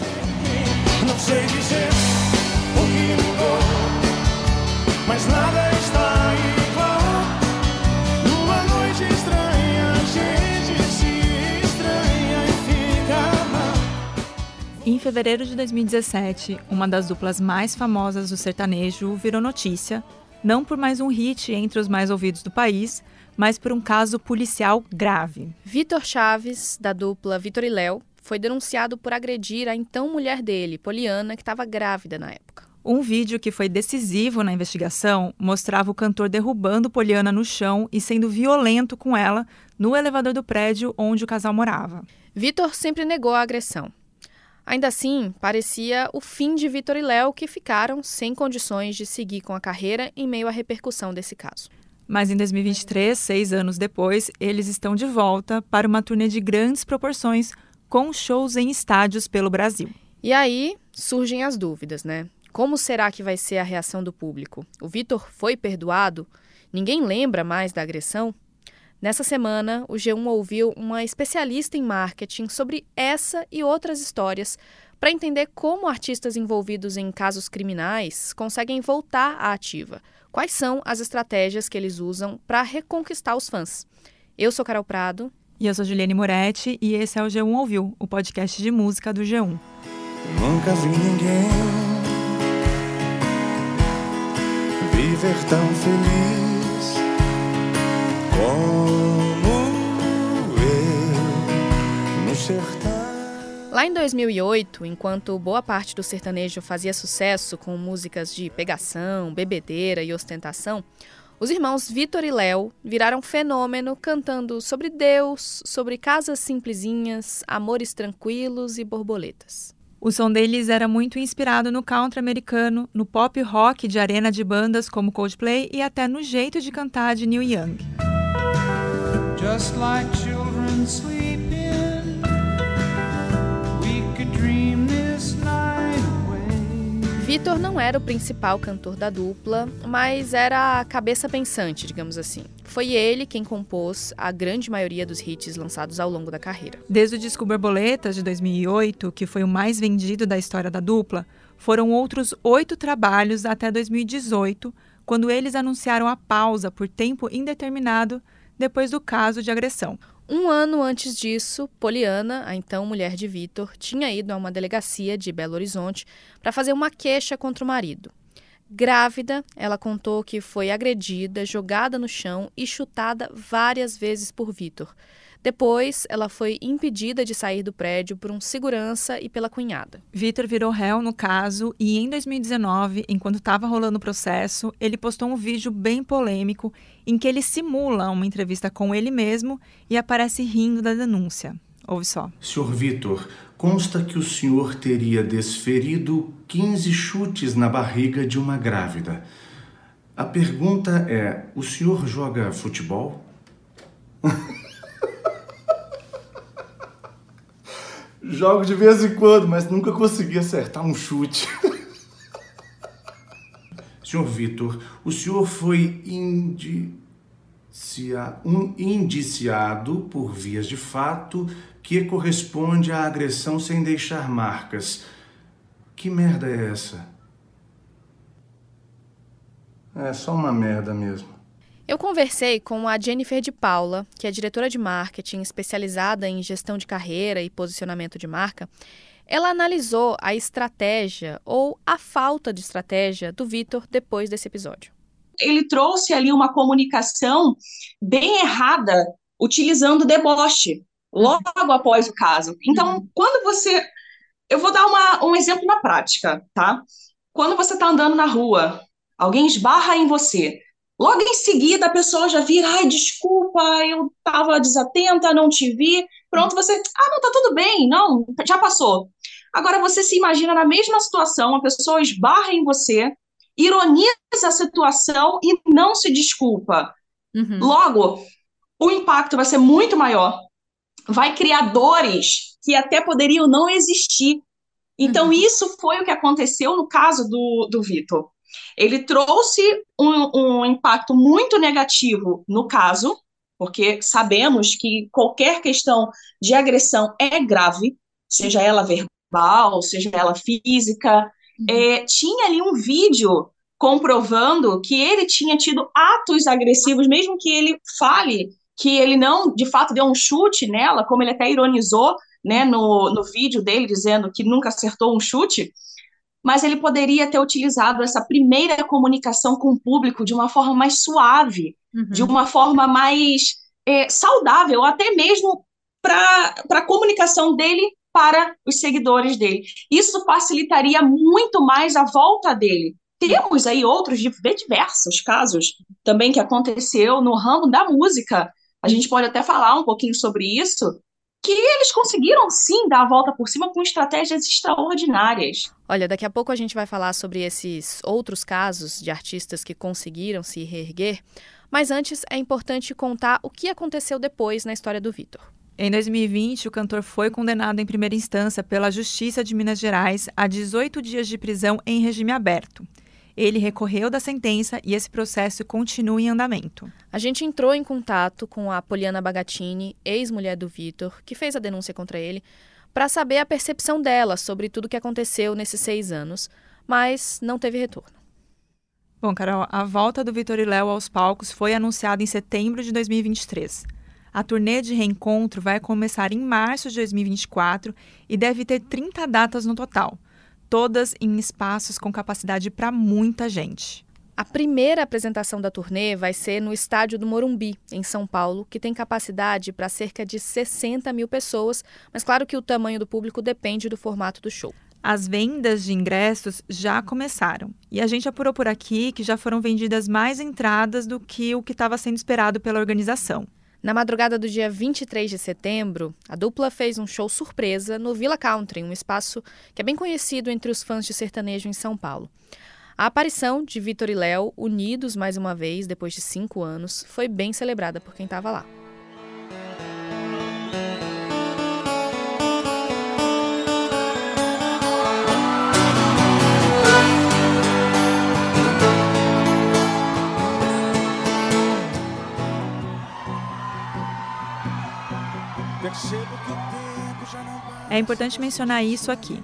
Não sei dizer o que mudou, mas nada está igual. Numa noite estranha, a gente se estranha e fica mal. Em fevereiro de 2017, uma das duplas mais famosas do sertanejo virou notícia, não por mais um hit entre os mais ouvidos do país, mas por um caso policial grave. Vitor Chaves, da dupla Vitor e Léo, foi denunciado por agredir a então mulher dele, Poliana, que estava grávida na época. Um vídeo que foi decisivo na investigação mostrava o cantor derrubando Poliana no chão e sendo violento com ela no elevador do prédio onde o casal morava. Vitor sempre negou a agressão. Ainda assim, parecia o fim de Vitor e Léo, que ficaram sem condições de seguir com a carreira em meio à repercussão desse caso. Mas em 2023, seis anos depois, eles estão de volta para uma turnê de grandes proporções, com shows em estádios pelo Brasil. E aí surgem as dúvidas, né? Como será que vai ser a reação do público? O Vitor foi perdoado? Ninguém lembra mais da agressão? Nessa semana, o G1 ouviu uma especialista em marketing sobre essa e outras histórias para entender como artistas envolvidos em casos criminais conseguem voltar à ativa. Quais são as estratégias que eles usam para reconquistar os fãs? Eu sou Carol Prado. E eu sou Juliane Moretti e esse é o G1 Ouviu, o podcast de música do G1. Nunca vi ninguém viver tão feliz como eu no sertão. Lá em 2008, enquanto boa parte do sertanejo fazia sucesso com músicas de pegação, bebedeira e ostentação, os irmãos Vitor e Léo viraram fenômeno cantando sobre Deus, sobre casas simplesinhas, amores tranquilos e borboletas. O som deles era muito inspirado no country americano, no pop rock de arena de bandas como Coldplay e até no jeito de cantar de Neil Young. Vitor não era o principal cantor da dupla, mas era a cabeça pensante, digamos assim. Foi ele quem compôs a grande maioria dos hits lançados ao longo da carreira. Desde o disco Borboletas de 2008, que foi o mais vendido da história da dupla, foram outros oito trabalhos até 2018, quando eles anunciaram a pausa por tempo indeterminado depois do caso de agressão. Um ano antes disso, Poliana, a então mulher de Vitor, tinha ido a uma delegacia de Belo Horizonte para fazer uma queixa contra o marido. Grávida, ela contou que foi agredida, jogada no chão e chutada várias vezes por Vitor. Depois, ela foi impedida de sair do prédio por um segurança e pela cunhada. Vitor virou réu no caso e em 2019, enquanto estava rolando o processo, ele postou um vídeo bem polêmico em que ele simula uma entrevista com ele mesmo e aparece rindo da denúncia. Ouve só. Senhor Vitor, consta que o senhor teria desferido 15 chutes na barriga de uma grávida. A pergunta é: o senhor joga futebol? Jogo de vez em quando, mas nunca consegui acertar um chute. Senhor Vitor, o senhor foi indicia... um indiciado por vias de fato que corresponde à agressão sem deixar marcas. Que merda é essa? É só uma merda mesmo. Eu conversei com a Jennifer de Paula, que é diretora de marketing especializada em gestão de carreira e posicionamento de marca. Ela analisou a estratégia ou a falta de estratégia do Vitor depois desse episódio. Ele trouxe ali uma comunicação bem errada, utilizando deboche, logo após o caso. Então, quando você. Eu vou dar uma, um exemplo na prática, tá? Quando você está andando na rua, alguém esbarra em você. Logo em seguida, a pessoa já vira, ai, desculpa, eu estava desatenta, não te vi. Pronto, você, ah, não, tá tudo bem, não, já passou. Agora você se imagina na mesma situação, a pessoa esbarra em você, ironiza a situação e não se desculpa. Uhum. Logo, o impacto vai ser muito maior. Vai criar dores que até poderiam não existir. Então, Uhum. isso foi o que aconteceu no caso do, do Vitor. Ele trouxe um, um impacto muito negativo no caso, porque sabemos que qualquer questão de agressão é grave, seja ela verbal seja ela física. Uhum. É, tinha ali um vídeo comprovando que ele tinha tido atos agressivos, mesmo que ele fale que ele não, de fato, deu um chute nela, como ele até ironizou né, no, no vídeo dele, dizendo que nunca acertou um chute, mas ele poderia ter utilizado essa primeira comunicação com o público de uma forma mais suave, Uhum. de uma forma mais é, saudável, até mesmo para a comunicação dele para os seguidores dele. Isso facilitaria muito mais a volta dele. Temos aí outros diversos casos também que aconteceu no ramo da música. A gente pode até falar um pouquinho sobre isso, que eles conseguiram sim dar a volta por cima com estratégias extraordinárias. Olha, daqui a pouco a gente vai falar sobre esses outros casos de artistas que conseguiram se reerguer, mas antes é importante contar o que aconteceu depois na história do Vitor. Em 2020, o cantor foi condenado em primeira instância pela Justiça de Minas Gerais a 18 dias de prisão em regime aberto. Ele recorreu da sentença e esse processo continua em andamento. A gente entrou em contato com a Poliana Bagatini, ex-mulher do Vitor, que fez a denúncia contra ele, para saber a percepção dela sobre tudo o que aconteceu nesses seis anos, mas não teve retorno. Bom, Carol, a volta do Vitor e Léo aos palcos foi anunciada em setembro de 2023. A turnê de reencontro vai começar em março de 2024 e deve ter 30 datas no total, todas em espaços com capacidade para muita gente. A primeira apresentação da turnê vai ser no estádio do Morumbi, em São Paulo, que tem capacidade para cerca de 60 mil pessoas, mas claro que o tamanho do público depende do formato do show. As vendas de ingressos já começaram e a gente apurou por aqui que já foram vendidas mais entradas do que o que estava sendo esperado pela organização. Na madrugada do dia 23 de setembro, a dupla fez um show surpresa no Villa Country, um espaço que é bem conhecido entre os fãs de sertanejo em São Paulo. A aparição de Vitor e Léo, unidos mais uma vez depois de cinco anos, foi bem celebrada por quem estava lá. É importante mencionar isso aqui.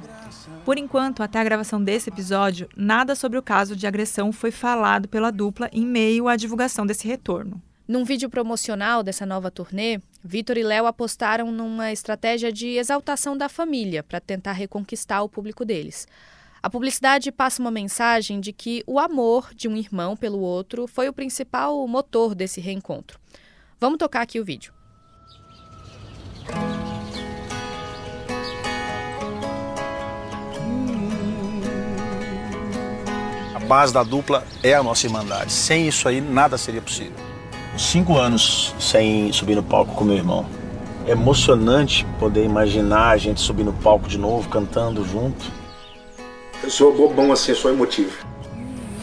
Por enquanto, até a gravação desse episódio, nada sobre o caso de agressão foi falado pela dupla em meio à divulgação desse retorno. Num vídeo promocional dessa nova turnê, Vitor e Léo apostaram numa estratégia de exaltação da família para tentar reconquistar o público deles. A publicidade passa uma mensagem de que o amor de um irmão pelo outro foi o principal motor desse reencontro. Vamos tocar aqui o vídeo. Base da dupla é a nossa irmandade. Sem isso aí, nada seria possível. Cinco anos sem subir no palco com meu irmão. É emocionante poder imaginar a gente subir no palco de novo, cantando junto. Eu sou bobão assim, eu sou emotivo.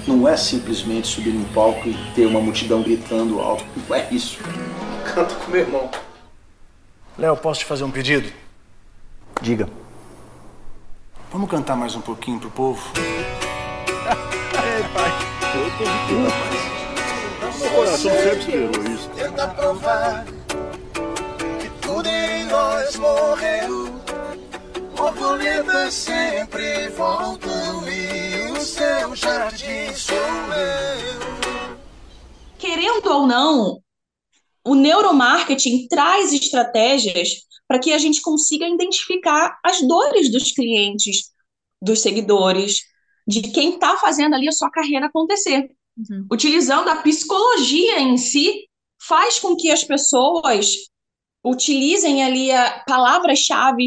Não é simplesmente subir no palco e ter uma multidão gritando alto. Não é isso. Canto com meu irmão. Léo, posso te fazer um pedido? Diga. Vamos cantar mais um pouquinho pro povo? Meu coração sempre esperou isso. Tenta provar que tudo em nós morreu. Borboletas sempre voltam e o seu jardim sou eu. Querendo ou não, o neuromarketing traz estratégias para que a gente consiga identificar as dores dos clientes, dos seguidores, de quem está fazendo ali a sua carreira acontecer. Uhum. Utilizando a psicologia em si, faz com que as pessoas utilizem ali palavras-chave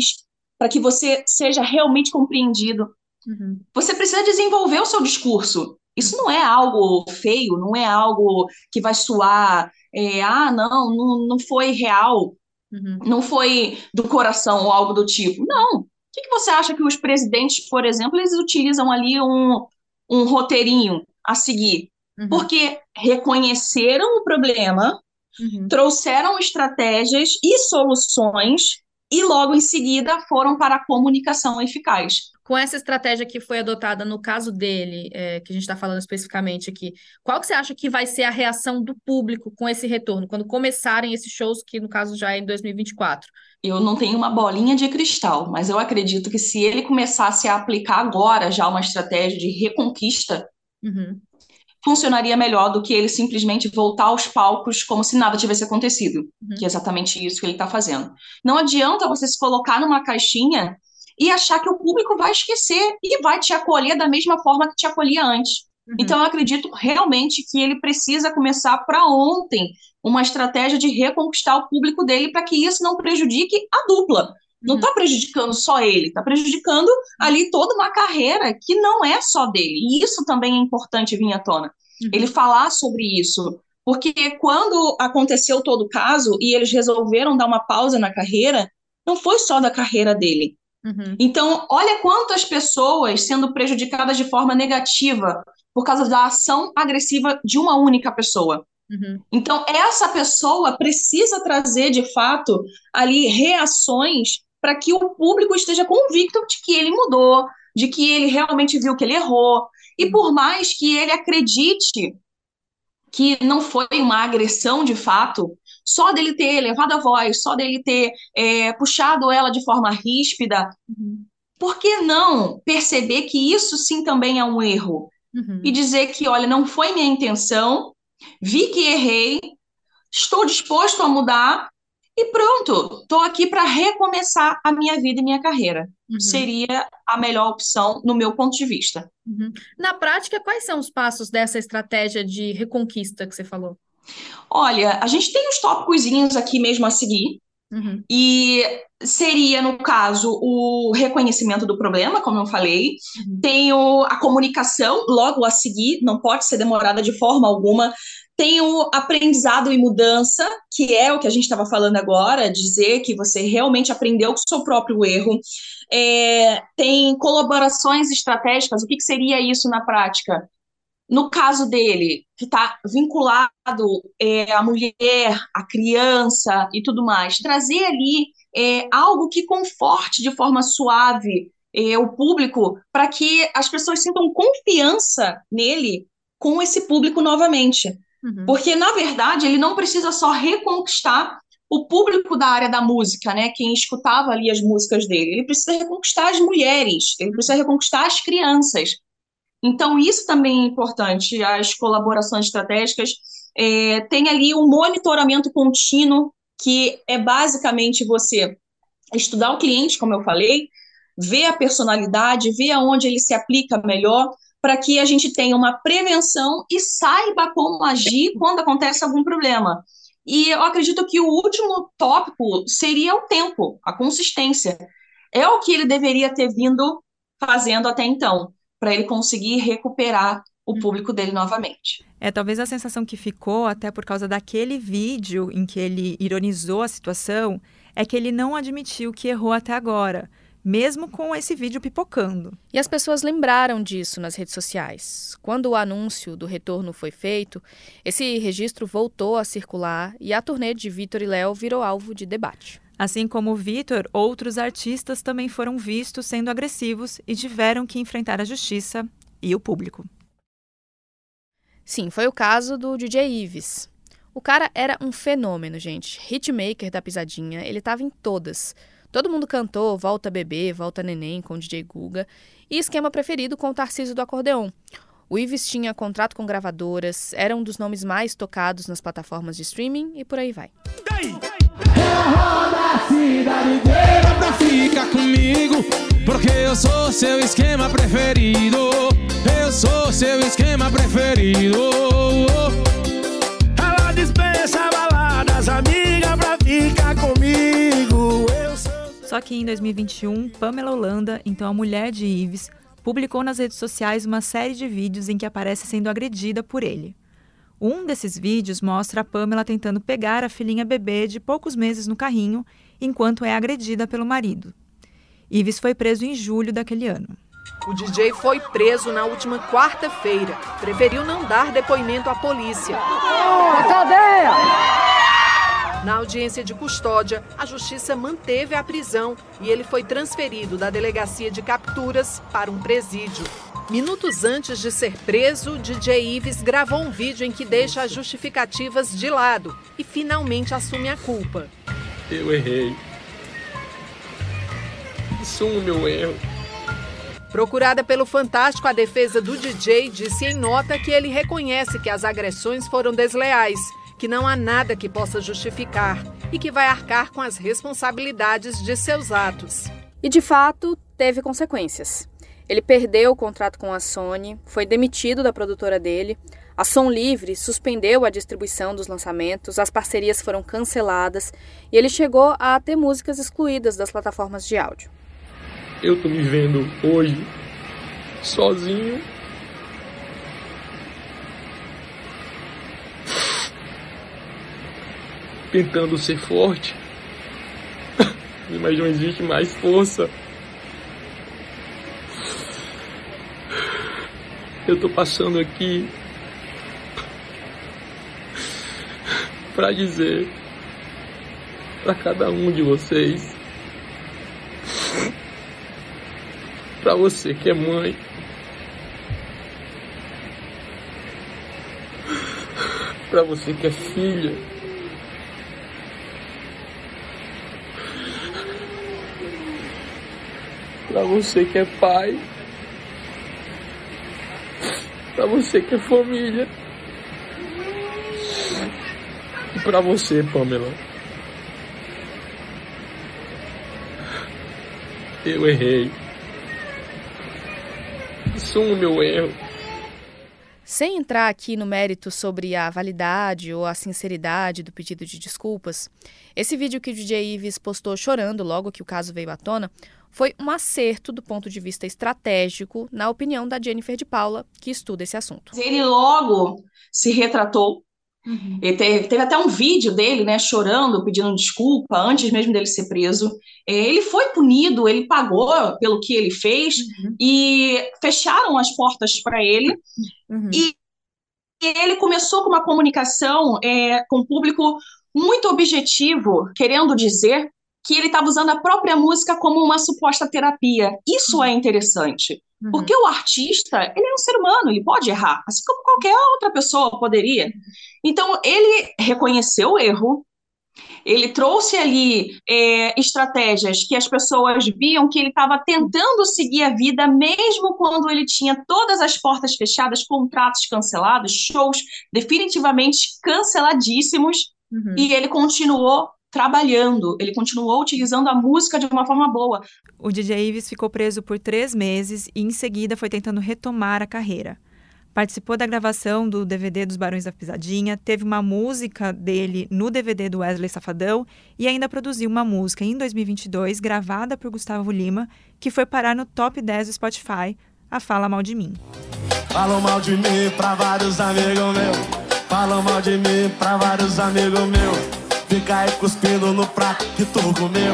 para que você seja realmente compreendido. Uhum. Você precisa desenvolver o seu discurso. Isso não é algo feio, não é algo que vai soar, é, ah, não, não, não foi real, Uhum. não foi do coração ou algo do tipo. Não. O que que você acha que os presidentes, por exemplo, eles utilizam ali um, um roteirinho a seguir? Uhum. Porque reconheceram o problema, Uhum. trouxeram estratégias e soluções e logo em seguida foram para a comunicação eficaz. Com essa estratégia que foi adotada no caso dele, é, que a gente está falando especificamente aqui, qual que você acha que vai ser a reação do público com esse retorno, quando começarem esses shows, que no caso já é em 2024? Eu não tenho uma bolinha de cristal, mas eu acredito que se ele começasse a aplicar agora já uma estratégia de reconquista, Uhum. Funcionaria melhor do que ele simplesmente voltar aos palcos como se nada tivesse acontecido, Uhum. que é exatamente isso que ele está fazendo. Não adianta você se colocar numa caixinha e achar que o público vai esquecer e vai te acolher da mesma forma que te acolhia antes. Uhum. Então, eu acredito realmente que ele precisa começar para ontem uma estratégia de reconquistar o público dele para que isso não prejudique a dupla. Não está prejudicando só ele, está prejudicando ali toda uma carreira que não é só dele. E isso também é importante vir à tona. Uhum. Ele falar sobre isso. Porque quando aconteceu todo o caso e eles resolveram dar uma pausa na carreira, não foi só da carreira dele. Uhum. Então, olha quantas pessoas sendo prejudicadas de forma negativa por causa da ação agressiva de uma única pessoa. Uhum. Então, essa pessoa precisa trazer, de fato, ali reações para que o público esteja convicto de que ele mudou, de que ele realmente viu que ele errou. E por mais que ele acredite que não foi uma agressão de fato, só dele ter elevado a voz, só dele ter é, puxado ela de forma ríspida, Uhum. por que não perceber que isso sim também é um erro? Uhum. E dizer que, olha, não foi minha intenção, vi que errei, estou disposto a mudar e pronto, estou aqui para recomeçar a minha vida e minha carreira. Uhum. Seria a melhor opção no meu ponto de vista. Uhum. Na prática, quais são os passos dessa estratégia de reconquista que você falou? Olha, a gente tem os tópicozinhos aqui mesmo a seguir, Uhum. e seria, no caso, o reconhecimento do problema, como eu falei, Uhum. tem o, a comunicação logo a seguir, não pode ser demorada de forma alguma. Tem o aprendizado e mudança, que é o que a gente estava falando agora, dizer que você realmente aprendeu com o seu próprio erro. É, tem colaborações estratégicas, o que, que seria isso na prática? No caso dele, que está vinculado é, à mulher, à criança e tudo mais, trazer ali é, algo que conforte de forma suave é, o público para que as pessoas sintam confiança nele com esse público novamente. Uhum. Porque, na verdade, ele não precisa só reconquistar o público da área da música, né? Quem escutava ali as músicas dele. Ele precisa reconquistar as mulheres, ele precisa reconquistar as crianças. Então, isso também é importante, as colaborações estratégicas. É, tem ali um monitoramento contínuo, que é basicamente você estudar o cliente, como eu falei, ver a personalidade, ver aonde ele se aplica melhor, para que a gente tenha uma prevenção e saiba como agir quando acontece algum problema. E eu acredito que o último tópico seria o tempo, a consistência. É o que ele deveria ter vindo fazendo até então, para ele conseguir recuperar o público dele novamente. É, talvez a sensação que ficou, até por causa daquele vídeo em que ele ironizou a situação, é que ele não admitiu que errou até agora, mesmo com esse vídeo pipocando. E as pessoas lembraram disso nas redes sociais. Quando o anúncio do retorno foi feito, esse registro voltou a circular e a turnê de Vitor e Léo virou alvo de debate. Assim como o Vitor, outros artistas também foram vistos sendo agressivos e tiveram que enfrentar a justiça e o público. Sim, foi o caso do DJ Ives. O cara era um fenômeno, gente. Hitmaker da pisadinha, ele tava em todas. Todo mundo cantou Volta Bebê, Volta Neném com o DJ Guga e esquema preferido com o Tarcísio do acordeon. O Ives tinha contrato com gravadoras, era um dos nomes mais tocados nas plataformas de streaming e por aí vai. cidade inteira pra ficar comigo Porque eu sou seu esquema preferido Eu sou seu esquema preferido Só que em 2021, Pamela Holanda, então a mulher de Ives, publicou nas redes sociais uma série de vídeos em que aparece sendo agredida por ele. Um desses vídeos mostra a Pamela tentando pegar a filhinha bebê de poucos meses no carrinho, enquanto é agredida pelo marido. Ives foi preso em julho daquele ano. O DJ foi preso na última quarta-feira. Preferiu não dar depoimento à polícia. cadeia! Na audiência de custódia, a justiça manteve a prisão e ele foi transferido da delegacia de capturas para um presídio. Minutos antes de ser preso, DJ Ives gravou um vídeo em que deixa as justificativas de lado e finalmente assume a culpa. Eu errei. Assumo meu erro. Procurada pelo Fantástico, a defesa do DJ disse em nota que ele reconhece que as agressões foram desleais, que não há nada que possa justificar e que vai arcar com as responsabilidades de seus atos. E de fato, teve consequências. Ele perdeu o contrato com a Sony, foi demitido da produtora dele. A Som Livre suspendeu a distribuição dos lançamentos, as parcerias foram canceladas e ele chegou a ter músicas excluídas das plataformas de áudio. Eu tô me vendo hoje sozinho. Tentando ser forte, mas não existe mais força. Eu tô passando aqui para dizer para cada um de vocês para você que é mãe. Para você que é filha. Para você que é pai. Para você que é família. E para você, Pamela. Eu errei assumo o meu erro. Sem entrar aqui no mérito sobre a validade ou a sinceridade do pedido de desculpas, esse vídeo que o DJ Ives postou chorando logo que o caso veio à tona foi um acerto do ponto de vista estratégico, na opinião da Jennifer de Paula, que estuda esse assunto. Ele logo se retratou Uhum. Teve, teve, até um vídeo dele, né, chorando, pedindo desculpa antes mesmo dele ser preso. É, ele foi punido, ele pagou pelo que ele fez uhum. e fecharam as portas para ele. Uhum. E, e, ele começou com uma comunicação é, com o público muito objetivo, querendo dizer que ele estava usando a própria música como uma suposta terapia. Isso é interessante. Uhum. Porque o artista, ele é um ser humano, ele pode errar, assim como qualquer outra pessoa poderia. Então, ele reconheceu o erro, ele trouxe ali é, estratégias que as pessoas viam que ele estava tentando seguir a vida, mesmo quando ele tinha todas as portas fechadas, contratos cancelados, shows definitivamente canceladíssimos, uhum. e ele continuou trabalhando, ele continuou utilizando a música de uma forma boa. O DJ Ives ficou preso por três meses e, em seguida, foi tentando retomar a carreira. Participou da gravação do DVD dos Barões da Pisadinha, teve uma música dele no DVD do Wesley Safadão e ainda produziu uma música em 2022 gravada por Gustavo Lima, que foi parar no top 10 do Spotify, a Fala Mal de Mim. Falam mal de mim pra vários amigos meus. Falam mal de mim pra vários amigos meus. Fica aí cuspindo no prato que tu comeu.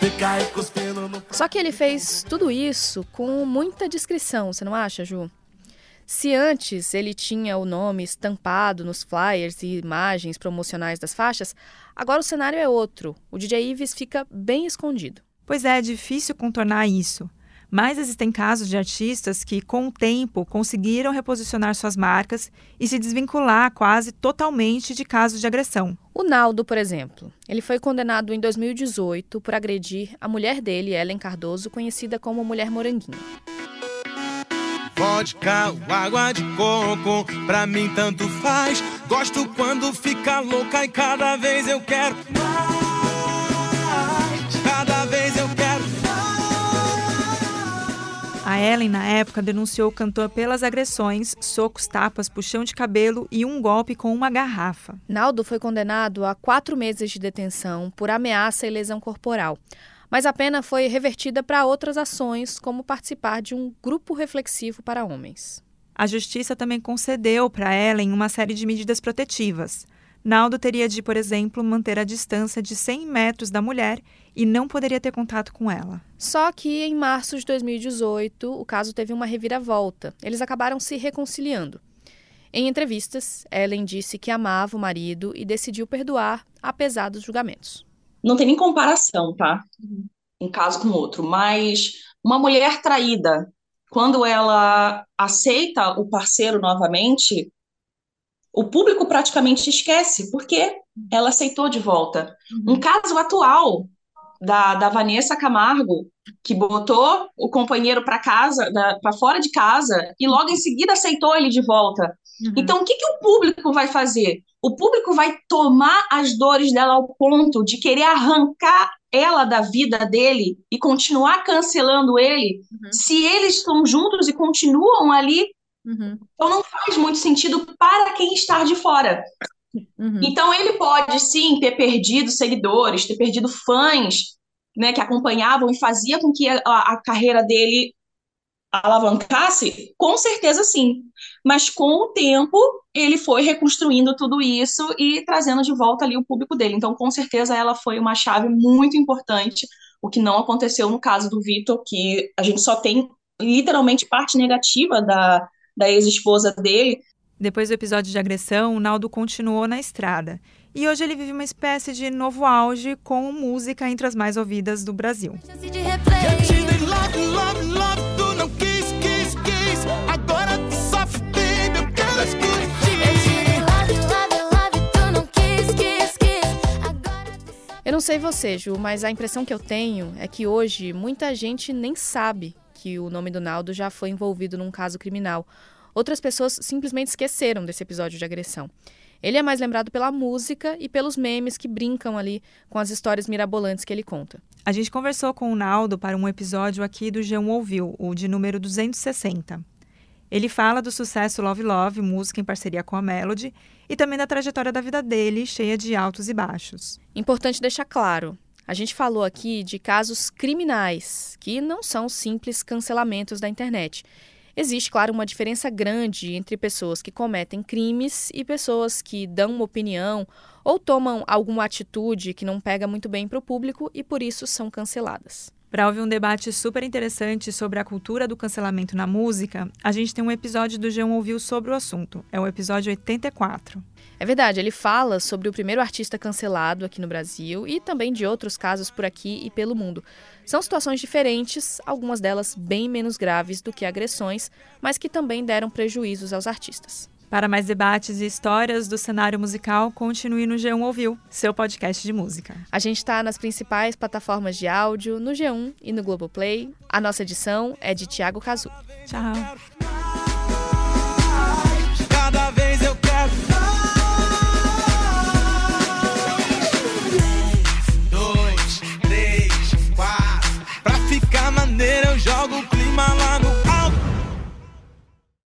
Fica aí cuspindo no prato. Só que ele fez tudo isso com muita discrição, você não acha, Ju? Se antes ele tinha o nome estampado nos flyers e imagens promocionais das faixas, agora o cenário é outro. O DJ Ives fica bem escondido. Pois é, é difícil contornar isso. Mas existem casos de artistas que, com o tempo, conseguiram reposicionar suas marcas e se desvincular quase totalmente de casos de agressão. O Naldo, por exemplo, ele foi condenado em 2018 por agredir a mulher dele, Ellen Cardoso, conhecida como Mulher Moranguinho. Vodka água de coco, pra mim tanto faz. Gosto quando fica louca e cada vez eu quero mais. A Ellen, na época, denunciou o cantor pelas agressões, socos, tapas, puxão de cabelo e um golpe com uma garrafa. Naldo foi condenado a quatro meses de detenção por ameaça e lesão corporal. Mas a pena foi revertida para outras ações, como participar de um grupo reflexivo para homens. A justiça também concedeu para Ellen uma série de medidas protetivas. Naldo teria de, por exemplo, manter a distância de 100 metros da mulher e não poderia ter contato com ela. Só que em março de 2018, o caso teve uma reviravolta. Eles acabaram se reconciliando. Em entrevistas, Ellen disse que amava o marido e decidiu perdoar, apesar dos julgamentos. Não tem nem comparação, tá? Um caso com outro. Mas uma mulher traída, quando ela aceita o parceiro novamente, o público praticamente esquece, porque ela aceitou de volta. Um caso atual da, da Vanessa Camargo, que botou o companheiro para casa, para fora de casa, e logo em seguida aceitou ele de volta. Uhum. Então, o que, que o público vai fazer? O público vai tomar as dores dela ao ponto de querer arrancar ela da vida dele e continuar cancelando ele, uhum. se eles estão juntos e continuam ali. Uhum. Então, não faz muito sentido para quem está de fora. Uhum. Então, ele pode sim ter perdido seguidores, ter perdido fãs né, que acompanhavam e fazia com que a, a carreira dele alavancasse? Com certeza sim. Mas com o tempo, ele foi reconstruindo tudo isso e trazendo de volta ali o público dele. Então, com certeza, ela foi uma chave muito importante, o que não aconteceu no caso do Vitor, que a gente só tem literalmente parte negativa da, da ex-esposa dele. Depois do episódio de agressão, o Naldo continuou na estrada. E hoje ele vive uma espécie de novo auge com música entre as mais ouvidas do Brasil. Eu não sei você, Ju, mas a impressão que eu tenho é que hoje muita gente nem sabe que o nome do Naldo já foi envolvido num caso criminal. Outras pessoas simplesmente esqueceram desse episódio de agressão. Ele é mais lembrado pela música e pelos memes que brincam ali com as histórias mirabolantes que ele conta. A gente conversou com o Naldo para um episódio aqui do G1 Ouviu, o de número 260. Ele fala do sucesso Love Love, música em parceria com a Melody, e também da trajetória da vida dele, cheia de altos e baixos. Importante deixar claro: a gente falou aqui de casos criminais, que não são simples cancelamentos da internet. Existe, claro, uma diferença grande entre pessoas que cometem crimes e pessoas que dão uma opinião ou tomam alguma atitude que não pega muito bem para o público e por isso são canceladas. Para ouvir um debate super interessante sobre a cultura do cancelamento na música, a gente tem um episódio do G1 Ouviu sobre o assunto. É o episódio 84. É verdade, ele fala sobre o primeiro artista cancelado aqui no Brasil e também de outros casos por aqui e pelo mundo. São situações diferentes, algumas delas bem menos graves do que agressões, mas que também deram prejuízos aos artistas. Para mais debates e histórias do cenário musical, continue no G1 Ouviu, seu podcast de música. A gente está nas principais plataformas de áudio, no G1 e no Globoplay. A nossa edição é de Tiago Cazu. Tchau.